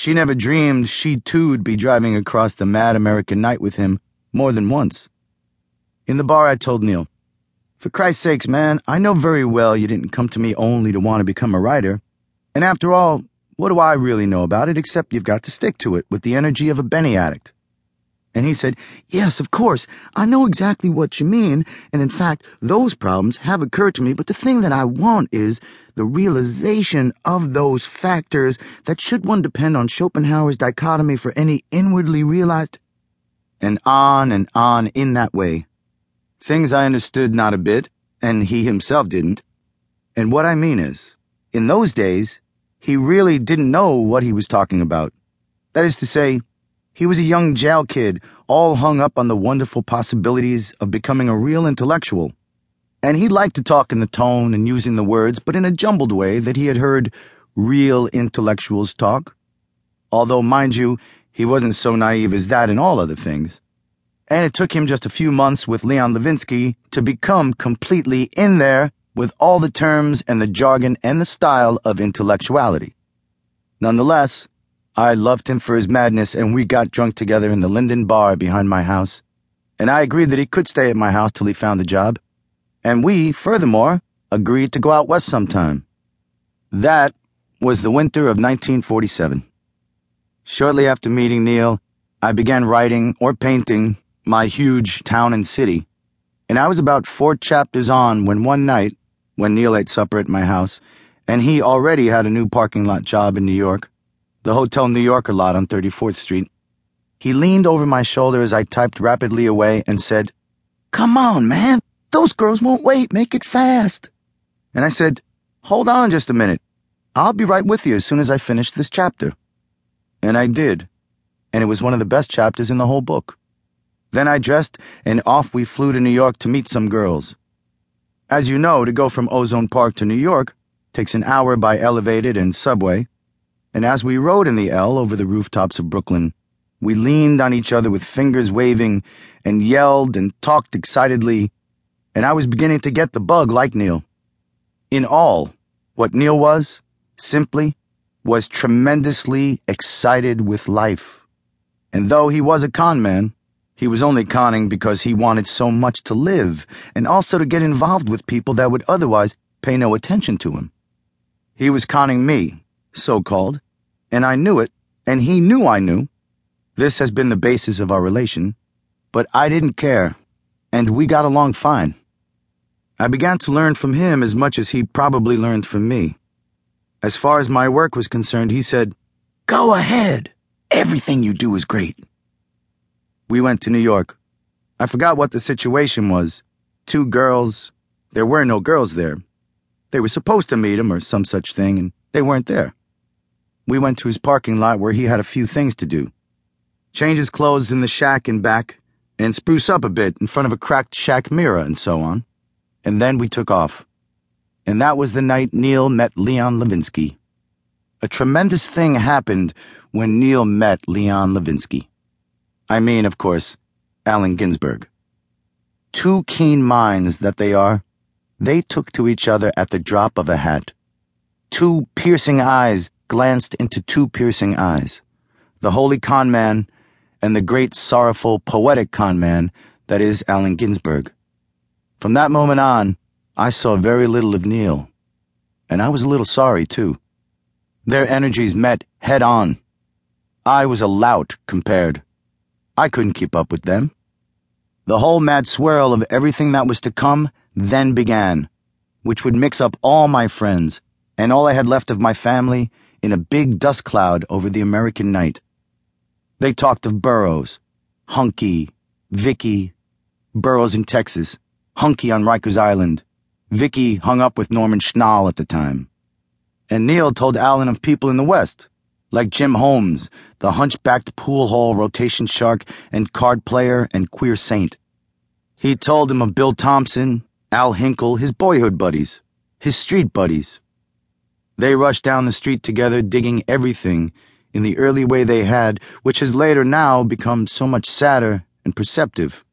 She never dreamed she too'd be driving across the mad American night with him more than once. In the bar, I told Neal, For Christ's sakes, man, I know very well you didn't come to me only to want to become a writer. And after all, what do I really know about it except you've got to stick to it with the energy of a Benny addict? And he said, Yes, of course. I know exactly what you mean. And in fact, those problems have occurred to me. But the thing that I want is the realization of those factors that should one depend on Schopenhauer's dichotomy for any inwardly realized. And on and on in that way. Things I understood not a bit, and he himself didn't. And what I mean is, in those days, he really didn't know what he was talking about. That is to say, he was a young jail kid, all hung up on the wonderful possibilities of becoming a real intellectual. And he liked to talk in the tone and using the words, but in a jumbled way that he had heard real intellectuals talk. Although, mind you, he wasn't so naive as that in all other things. And it took him just a few months with Leon Levinsky to become completely in there with all the terms and the jargon and the style of intellectuality. Nonetheless, I loved him for his madness, and we got drunk together in the Linden Bar behind my house. And I agreed that he could stay at my house till he found a job. And we, furthermore, agreed to go out west sometime. That was the winter of 1947. Shortly after meeting Neal, I began writing or painting my huge town and city. And I was about four chapters on when one night, when Neal ate supper at my house, and he already had a new parking lot job in New York, the Hotel New Yorker lot on 34th Street. He leaned over my shoulder as I typed rapidly away and said, Come on, man. Those girls won't wait. Make it fast. And I said, Hold on just a minute. I'll be right with you as soon as I finish this chapter. And I did. And it was one of the best chapters in the whole book. Then I dressed and off we flew to New York to meet some girls. As you know, to go from Ozone Park to New York takes an hour by elevated and subway and as we rode in the L over the rooftops of Brooklyn, we leaned on each other with fingers waving and yelled and talked excitedly, and I was beginning to get the bug like Neal. In all, what Neal was, simply, was tremendously excited with life. And though he was a con man, he was only conning because he wanted so much to live and also to get involved with people that would otherwise pay no attention to him. He was conning me so called, and I knew it, and he knew I knew. This has been the basis of our relation, but I didn't care, and we got along fine. I began to learn from him as much as he probably learned from me. As far as my work was concerned, he said, Go ahead. Everything you do is great. We went to New York. I forgot what the situation was. Two girls. There were no girls there. They were supposed to meet him or some such thing, and they weren't there. We went to his parking lot where he had a few things to do. Change his clothes in the shack in back, and spruce up a bit in front of a cracked shack mirror and so on. And then we took off. And that was the night Neal met Leon Levinsky. A tremendous thing happened when Neal met Leon Levinsky. I mean, of course, Allen Ginsberg. Two keen minds that they are, they took to each other at the drop of a hat. Two piercing eyes glanced into two piercing eyes the holy con man and the great, sorrowful, poetic con man that is Allen Ginsberg. From that moment on, I saw very little of Neal, and I was a little sorry, too. Their energies met head on. I was a lout compared. I couldn't keep up with them. The whole mad swirl of everything that was to come then began, which would mix up all my friends and all I had left of my family in a big dust cloud over the American night. They talked of Burroughs, Huncke, Vicky, Burroughs in Texas, Huncke on Rikers Island, Vicky hung up with Norman Schnall at the time. And Neal told Allen of people in the West, like Jim Holmes, the hunchbacked pool hall rotation shark and card player and queer saint. He told him of Bill Thompson, Al Hinkle, his boyhood buddies, his street buddies, they rushed down the street together, digging everything in the early way they had, which has later now become so much sadder and perceptive.